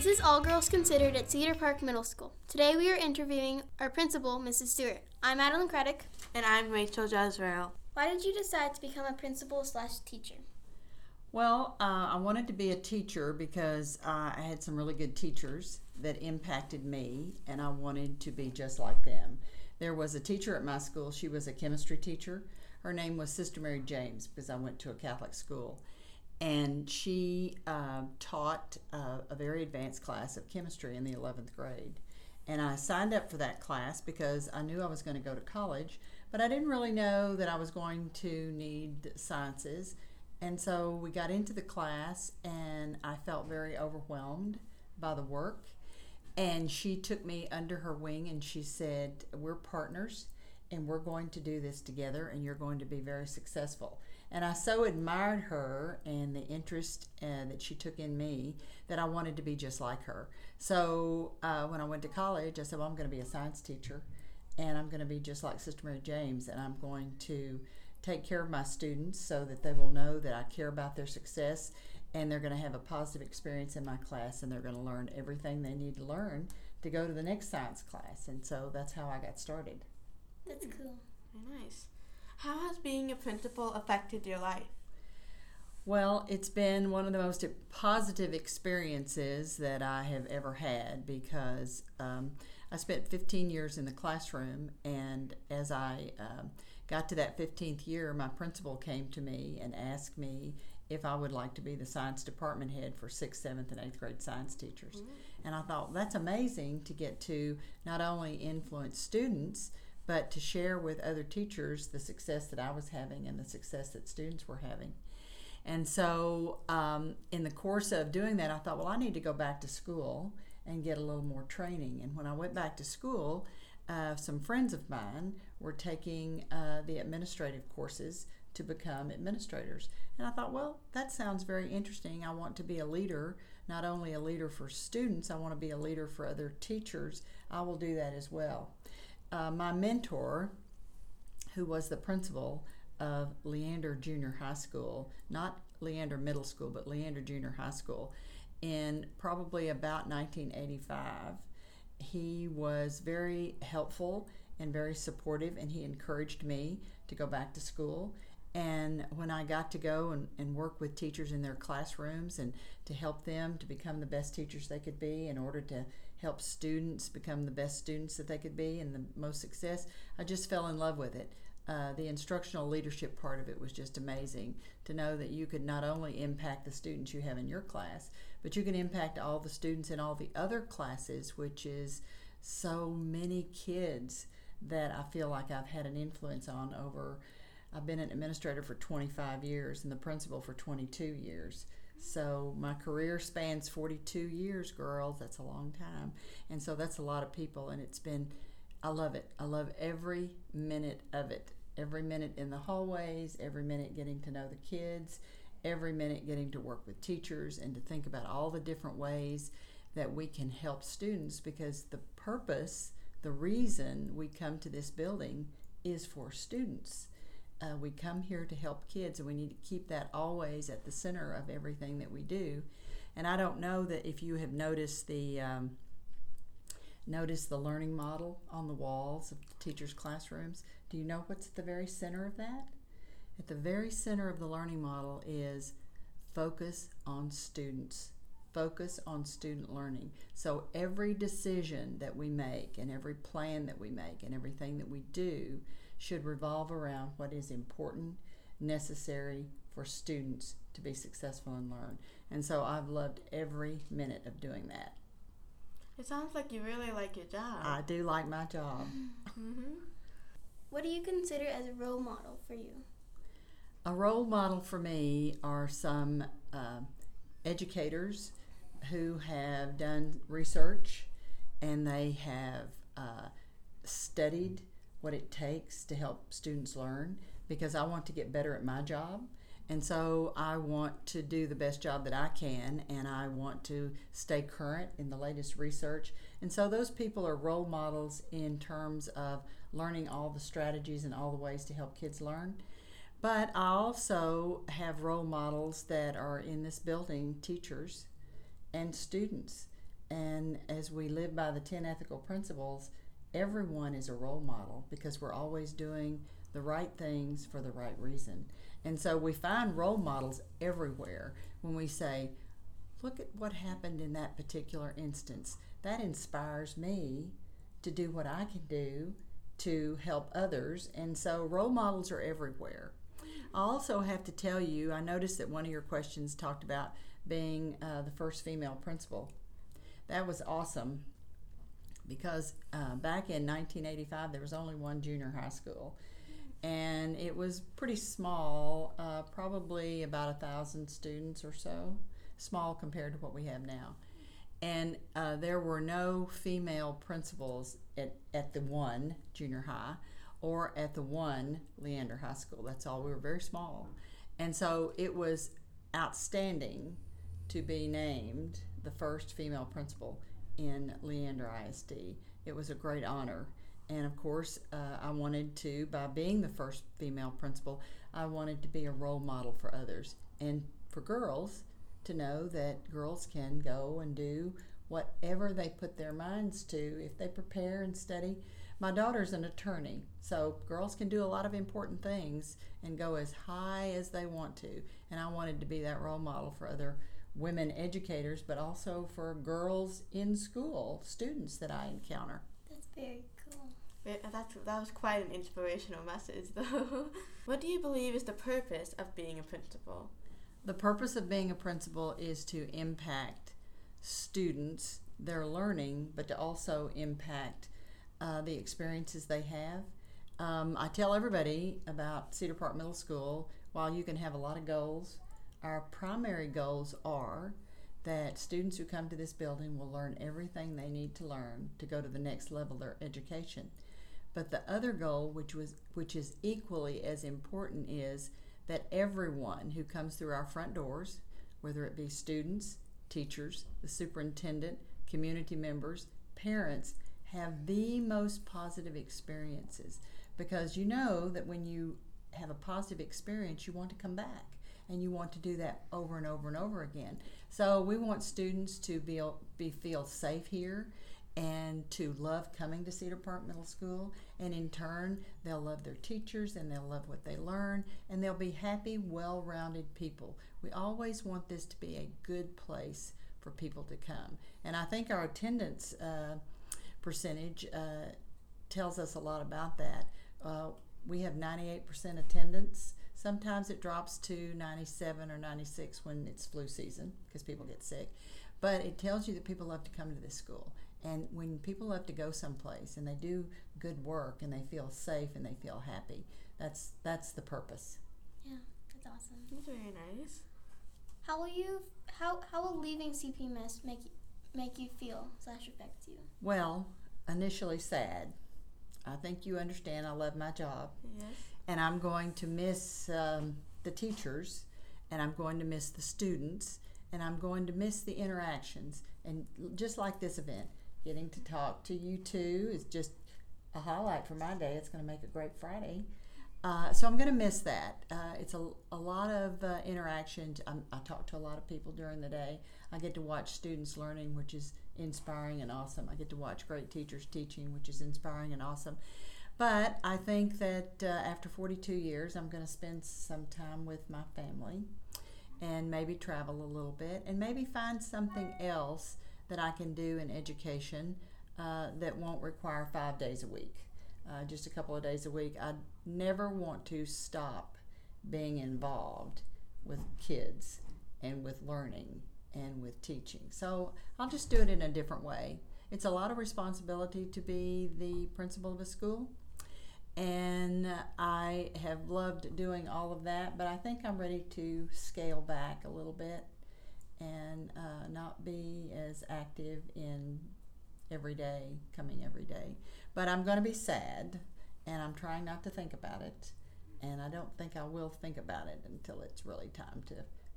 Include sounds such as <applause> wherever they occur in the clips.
This is All Girls Considered at Cedar Park Middle School. Today we are interviewing our principal, Mrs. Stewart. I'm Madeline Craddock. And I'm Rachel Jezreel. Why did you decide to become a principal slash teacher? Well, uh, I wanted to be a teacher because uh, I had some really good teachers that impacted me, and I wanted to be just like them. There was a teacher at my school, she was a chemistry teacher. Her name was Sister Mary James because I went to a Catholic school and she uh, taught uh, a very advanced class of chemistry in the 11th grade. And I signed up for that class because I knew I was going to go to college, but I didn't really know that I was going to need sciences. And so we got into the class, and I felt very overwhelmed by the work. And she took me under her wing and she said, We're partners and we're going to do this together and you're going to be very successful. And I so admired her and the interest uh, that she took in me that I wanted to be just like her. So uh, when I went to college, I said, Well, I'm going to be a science teacher and I'm going to be just like Sister Mary James and I'm going to take care of my students so that they will know that I care about their success and they're going to have a positive experience in my class and they're going to learn everything they need to learn to go to the next science class. And so that's how I got started. That's cool. Very nice. How has being a principal affected your life? Well, it's been one of the most positive experiences that I have ever had because um, I spent 15 years in the classroom, and as I um, got to that 15th year, my principal came to me and asked me if I would like to be the science department head for sixth, seventh, and eighth grade science teachers. Mm-hmm. And I thought that's amazing to get to not only influence students, but to share with other teachers the success that I was having and the success that students were having. And so, um, in the course of doing that, I thought, well, I need to go back to school and get a little more training. And when I went back to school, uh, some friends of mine were taking uh, the administrative courses to become administrators. And I thought, well, that sounds very interesting. I want to be a leader, not only a leader for students, I want to be a leader for other teachers. I will do that as well uh, my mentor, who was the principal of Leander Junior High School, not Leander Middle School, but Leander Junior High School, in probably about 1985. He was very helpful and very supportive, and he encouraged me to go back to school. And when I got to go and, and work with teachers in their classrooms and to help them to become the best teachers they could be in order to help students become the best students that they could be and the most success, I just fell in love with it. Uh, the instructional leadership part of it was just amazing to know that you could not only impact the students you have in your class, but you can impact all the students in all the other classes, which is so many kids that I feel like I've had an influence on over. I've been an administrator for 25 years and the principal for 22 years. So my career spans 42 years, girls. That's a long time. And so that's a lot of people. And it's been, I love it. I love every minute of it. Every minute in the hallways, every minute getting to know the kids, every minute getting to work with teachers and to think about all the different ways that we can help students because the purpose, the reason we come to this building is for students uh, we come here to help kids, and we need to keep that always at the center of everything that we do. And I don't know that if you have noticed the um, the learning model on the walls of the teachers' classrooms. Do you know what's at the very center of that? At the very center of the learning model is focus on students. Focus on student learning. So every decision that we make and every plan that we make and everything that we do should revolve around what is important, necessary for students to be successful and learn. And so I've loved every minute of doing that. It sounds like you really like your job. I do like my job. <laughs> Mm-hmm. What do you consider as a role model for you? A role model for me are some uh, educators who have done research and they have uh, studied what it takes to help students learn because I want to get better at my job. And so I want to do the best job that I can, and I want to stay current in the latest research. And so those people are role models in terms of learning all the strategies and all the ways to help kids learn. But I also have role models that are in this building teachers and students and as we live by the 10 ethical principles, everyone is a role model because we're always doing the right things for the right reason. And so we find role models everywhere when we say, look at what happened in that particular instance. That inspires me to do what I can do to help others. And so role models are everywhere. I also have to tell you, I noticed that one of your questions talked about being uh, the first female principal. That was awesome because uh, back in 1985 there was only one junior high school. And it was pretty small uh, probably about a thousand students or so small compared to what we have now. And uh, there were no female principals at, at the one junior high or at the one leander high school. That's all. We were very small. And so it was outstanding to be named the first female principal in leander isd it was a great honor. And of course uh, i wanted to by being the first female principal i wanted to be a role model for others and for girls to know that girls can go and do whatever they put their minds to if they prepare and study. My daughter's an attorney so girls can do a lot of important things and go as high as they want to. And i wanted to be that role model for other women educators but also for girls in school students that i encounter That's very cool. Wait, That's, that was quite an inspirational message, <laughs> though. what do you believe is the purpose of being a principal? The purpose of being a principal is to impact students, their learning, but to also impact uh, the experiences they have. Um, I tell everybody about Cedar Park Middle School, while you can have a lot of goals, our primary goals are that students who come to this building will learn everything they need to learn to go to the next level of their education. But the other goal, which was which is equally as important, is that everyone who comes through our front doors, whether it be students, teachers, the superintendent, community members, parents, have the most positive experiences. Because you know that when you have a positive experience, you want to come back and you want to do that over and over and over again. So we want students to be, be feel safe here and to love coming to Cedar Park Middle School. And in turn, they'll love their teachers and they'll love what they learn and they'll be happy, well rounded people. We always want this to be a good place for people to come. And I think our attendance uh, percentage uh, tells us a lot about that. Uh, we have 98% attendance. Sometimes it drops to 97 or 96 when it's flu season because people get sick. But it tells you that people love to come to this school. And when people love to go someplace and they do good work and they feel safe and they feel happy, that's that's the purpose. Yeah, that's awesome. That's very nice. How will you? How how will leaving CPMS make you, make you feel slash affect you? Well, initially sad. I think you understand. I love my job, Yes. And I'm going to miss um, the teachers, and I'm going to miss the students, and I'm going to miss the interactions. And just like this event, getting to talk to you two is just a highlight for my day. It's going to make a great Friday. Uh, so I'm going to miss that. Uh, it's a, a lot of uh, interactions. I'm, I talk to a lot of people during the day. I get to watch students learning, which is inspiring and awesome. I get to watch great teachers teaching, which is inspiring and awesome. But I think that uh, after 42 years, I'm going to spend some time with my family and maybe travel a little bit and maybe find something else that I can do in education uh, that won't require five days a week, uh, just a couple of days a week. I never want to stop being involved with kids and with learning and with teaching. So I'll just do it in a different way. It's a lot of responsibility to be the principal of a school. And I have loved doing all of that, but I think I'm ready to scale back a little bit and uh, not be as active in every day, coming every day. But I'm going to be sad, and I'm trying not to think about it. And I don't think I will think about it until it's really time to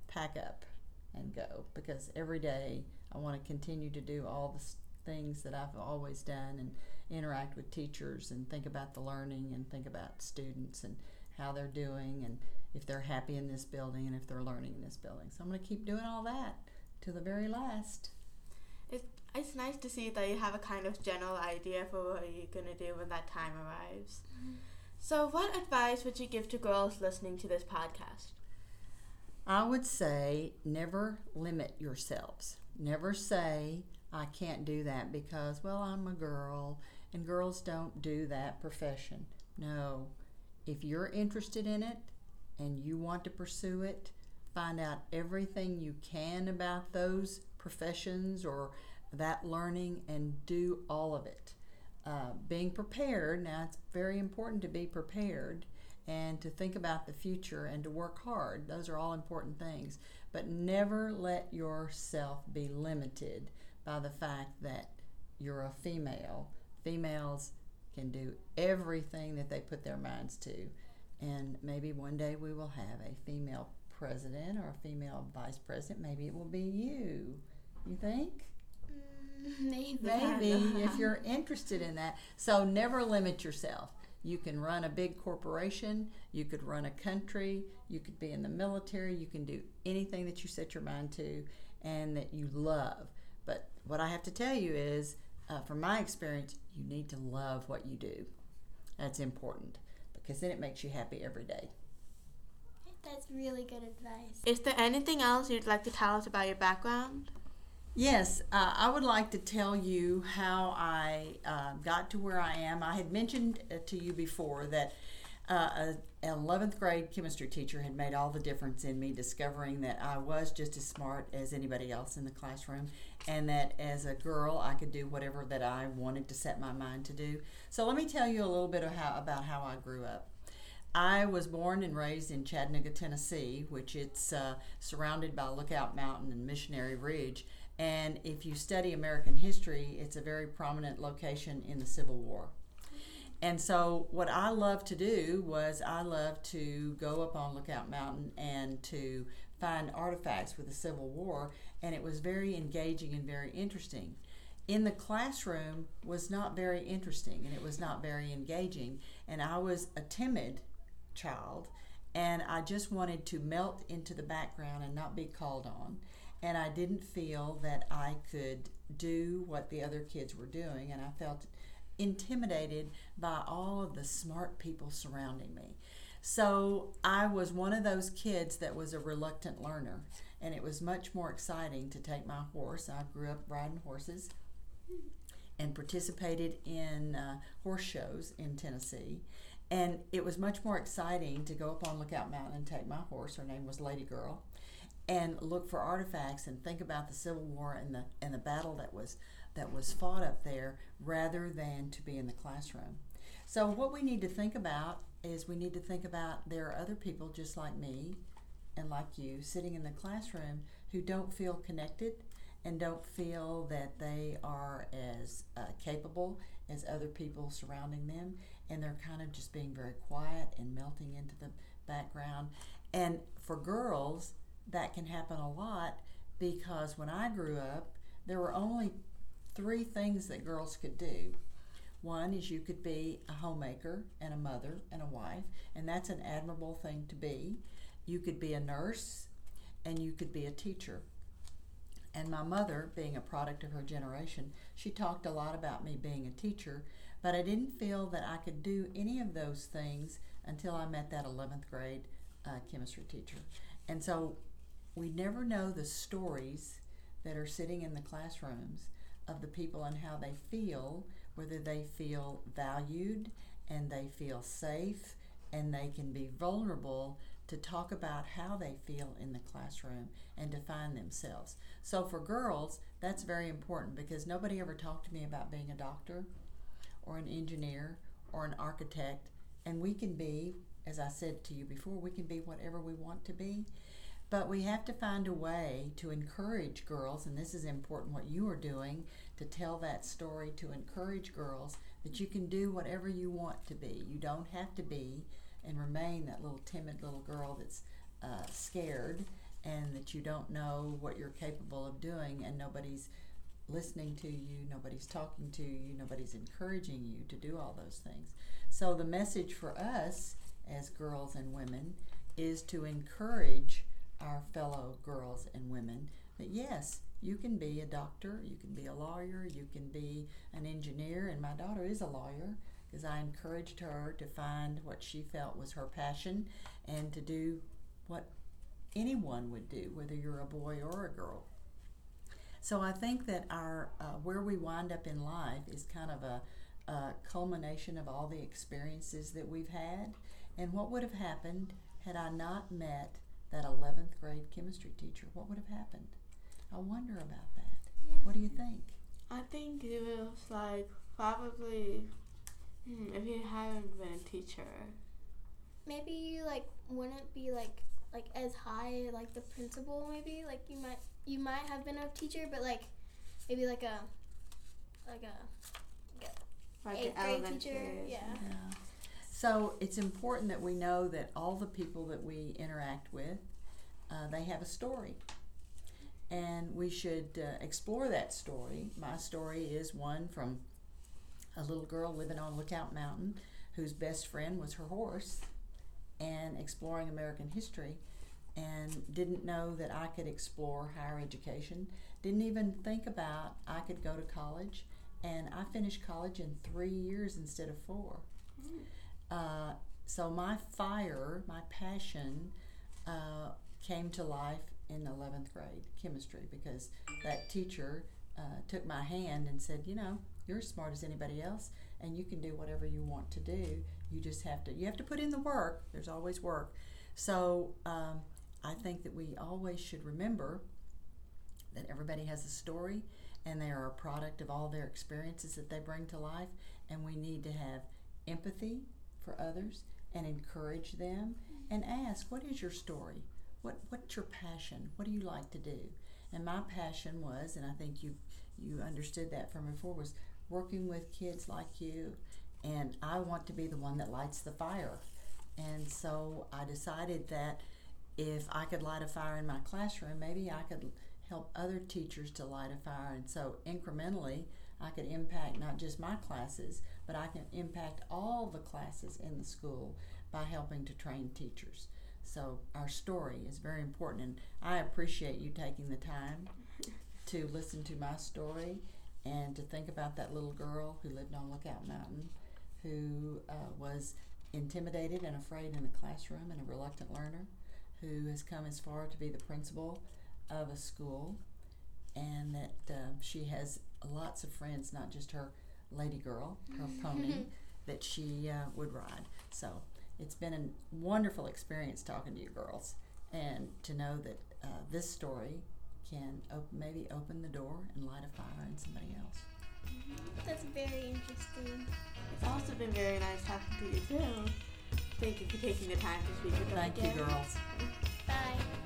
pack up and go because every day I want to continue to do all the things that I've always done and interact with teachers and think about the learning and think about students and how they're doing and if they're happy in this building and if they're learning in this building. So I'm going to keep doing all that to the very last. It, It's nice to see that you have a kind of general idea for what you're gonna do when that time arrives. Mm-hmm. So, what advice would you give to girls listening to this podcast? I would say never limit yourselves. Never say, I can't do that because, well, I'm a girl and girls don't do that profession. No. If you're interested in it and you want to pursue it, find out everything you can about those professions or that learning and do all of it. Uh, being prepared, now it's very important to be prepared and to think about the future and to work hard. Those are all important things. But never let yourself be limited by the fact that you're a female. Females can do everything that they put their minds to. And maybe one day we will have a female president or a female vice president. Maybe it will be you. You think? Mm, maybe. Maybe if you're <laughs> interested in that. So never limit yourself. You can run a big corporation, you could run a country, you could be in the military, you can do anything that you set your mind to and that you love. But what I have to tell you is, uh, from my experience, you need to love what you do. That's important because then it makes you happy every day. That's really good advice. Is there anything else you'd like to tell us about your background? Yes, uh, I would like to tell you how I uh, got to where I am. I had mentioned uh, to you before that uh, a, an 11th grade chemistry teacher had made all the difference in me discovering that I was just as smart as anybody else in the classroom and that as a girl I could do whatever that I wanted to set my mind to do. So let me tell you a little bit how, about how I grew up. I was born and raised in Chattanooga, Tennessee, which it's uh, surrounded by Lookout Mountain and Missionary Ridge. And if you study American history, it's a very prominent location in the Civil War. And so, what I loved to do was I loved to go up on Lookout Mountain and to find artifacts with the Civil War, and it was very engaging and very interesting. In the classroom was not very interesting and it was not very engaging, and I was a timid child, and I just wanted to melt into the background and not be called on. And I didn't feel that I could do what the other kids were doing, and I felt intimidated by all of the smart people surrounding me. So I was one of those kids that was a reluctant learner, and it was much more exciting to take my horse. I grew up riding horses and participated in uh, horse shows in Tennessee. And it was much more exciting to go up on Lookout Mountain and take my horse, her name was Lady Girl, and look for artifacts and think about the Civil War and the and the battle that was that was fought up there rather than to be in the classroom. So what we need to think about is we need to think about there are other people just like me and like you sitting in the classroom who don't feel connected and don't feel that they are as uh, capable as other people surrounding them and they're kind of just being very quiet and melting into the background and for girls that can happen a lot because when I grew up there were only three things that girls could do one is you could be a homemaker and a mother and a wife, and that's an admirable thing to be. You could be a nurse and you could be a teacher. And my mother, being a product of her generation, she talked a lot about me being a teacher, but I didn't feel that I could do any of those things until I met that 11th grade uh, chemistry teacher. And so we never know the stories that are sitting in the classrooms of the people and how they feel, whether they feel valued and they feel safe and they can be vulnerable to talk about how they feel in the classroom and define themselves. So for girls, that's very important because nobody ever talked to me about being a doctor or an engineer or an architect. And we can be, as I said to you before, we can be whatever we want to be. But we have to find a way to encourage girls, and this is important what you are doing to tell that story, to encourage girls that you can do whatever you want to be. You don't have to be and remain that little timid little girl that's uh, scared and that you don't know what you're capable of doing and nobody's listening to you, nobody's talking to you, nobody's encouraging you to do all those things. So the message for us as girls and women is to encourage our fellow girls and women that yes, you can be a doctor, you can be a lawyer, you can be an engineer, and my daughter is a lawyer because I encouraged her to find what she felt was her passion and to do what anyone would do, whether you're a boy or a girl. So I think that our uh, where we wind up in life is kind of a, a culmination of all the experiences that we've had, and what would have happened had I not met that 11th grade chemistry teacher. What would have happened? I wonder about that. Yeah. What do you think? I think it was like probably hmm, if you hadn't been a teacher. Maybe you like wouldn't be like like as high like the principal. Maybe like you might you might have been a teacher, but like maybe like a like a Like eighth an grade teacher. Yeah. Yeah. So it's important that we know that all the people that we interact with, uh, they have a story. And we should uh, explore that story. My story is one from a little girl living on Lookout Mountain whose best friend was her horse and exploring American history and didn't know that I could explore higher education. Didn't even think about I could go to college. And I finished college in three years instead of four. Uh, so my fire, my passion, uh, came to life in 11th grade chemistry because that teacher uh, took my hand and said, you know, you're as smart as anybody else, and you can do whatever you want to do. You just have to you have to put in the work. There's always work. So um, I think that we always should remember that everybody has a story and they are a product of all their experiences that they bring to life and we need to have empathy for others and encourage them and ask what is your story? What what's your passion? What do you like to do? And my passion was and i think you you understood that from before was working with kids like you and i want to be the one that lights the fire. And so i decided that if i could light a fire in my classroom maybe i could help other teachers to light a fire. And so incrementally I could impact not just my classes, but I can impact all the classes in the school by helping to train teachers. So our story is very important, and I appreciate you taking the time <laughs> to listen to my story and to think about that little girl who lived on Lookout Mountain, who uh, was intimidated and afraid in the classroom and a reluctant learner, who has come as far to be the principal of a school, and that uh, she has lots of friends, not just her lady girl, her pony, that she uh, would ride. So it's been a wonderful experience talking to you girls, and to know that uh, this story can op- maybe open the door and light a fire in somebody else. That's very interesting. It's also been very nice talking to you too. Thank you for taking the time to speak with us Thank you, girls. Bye.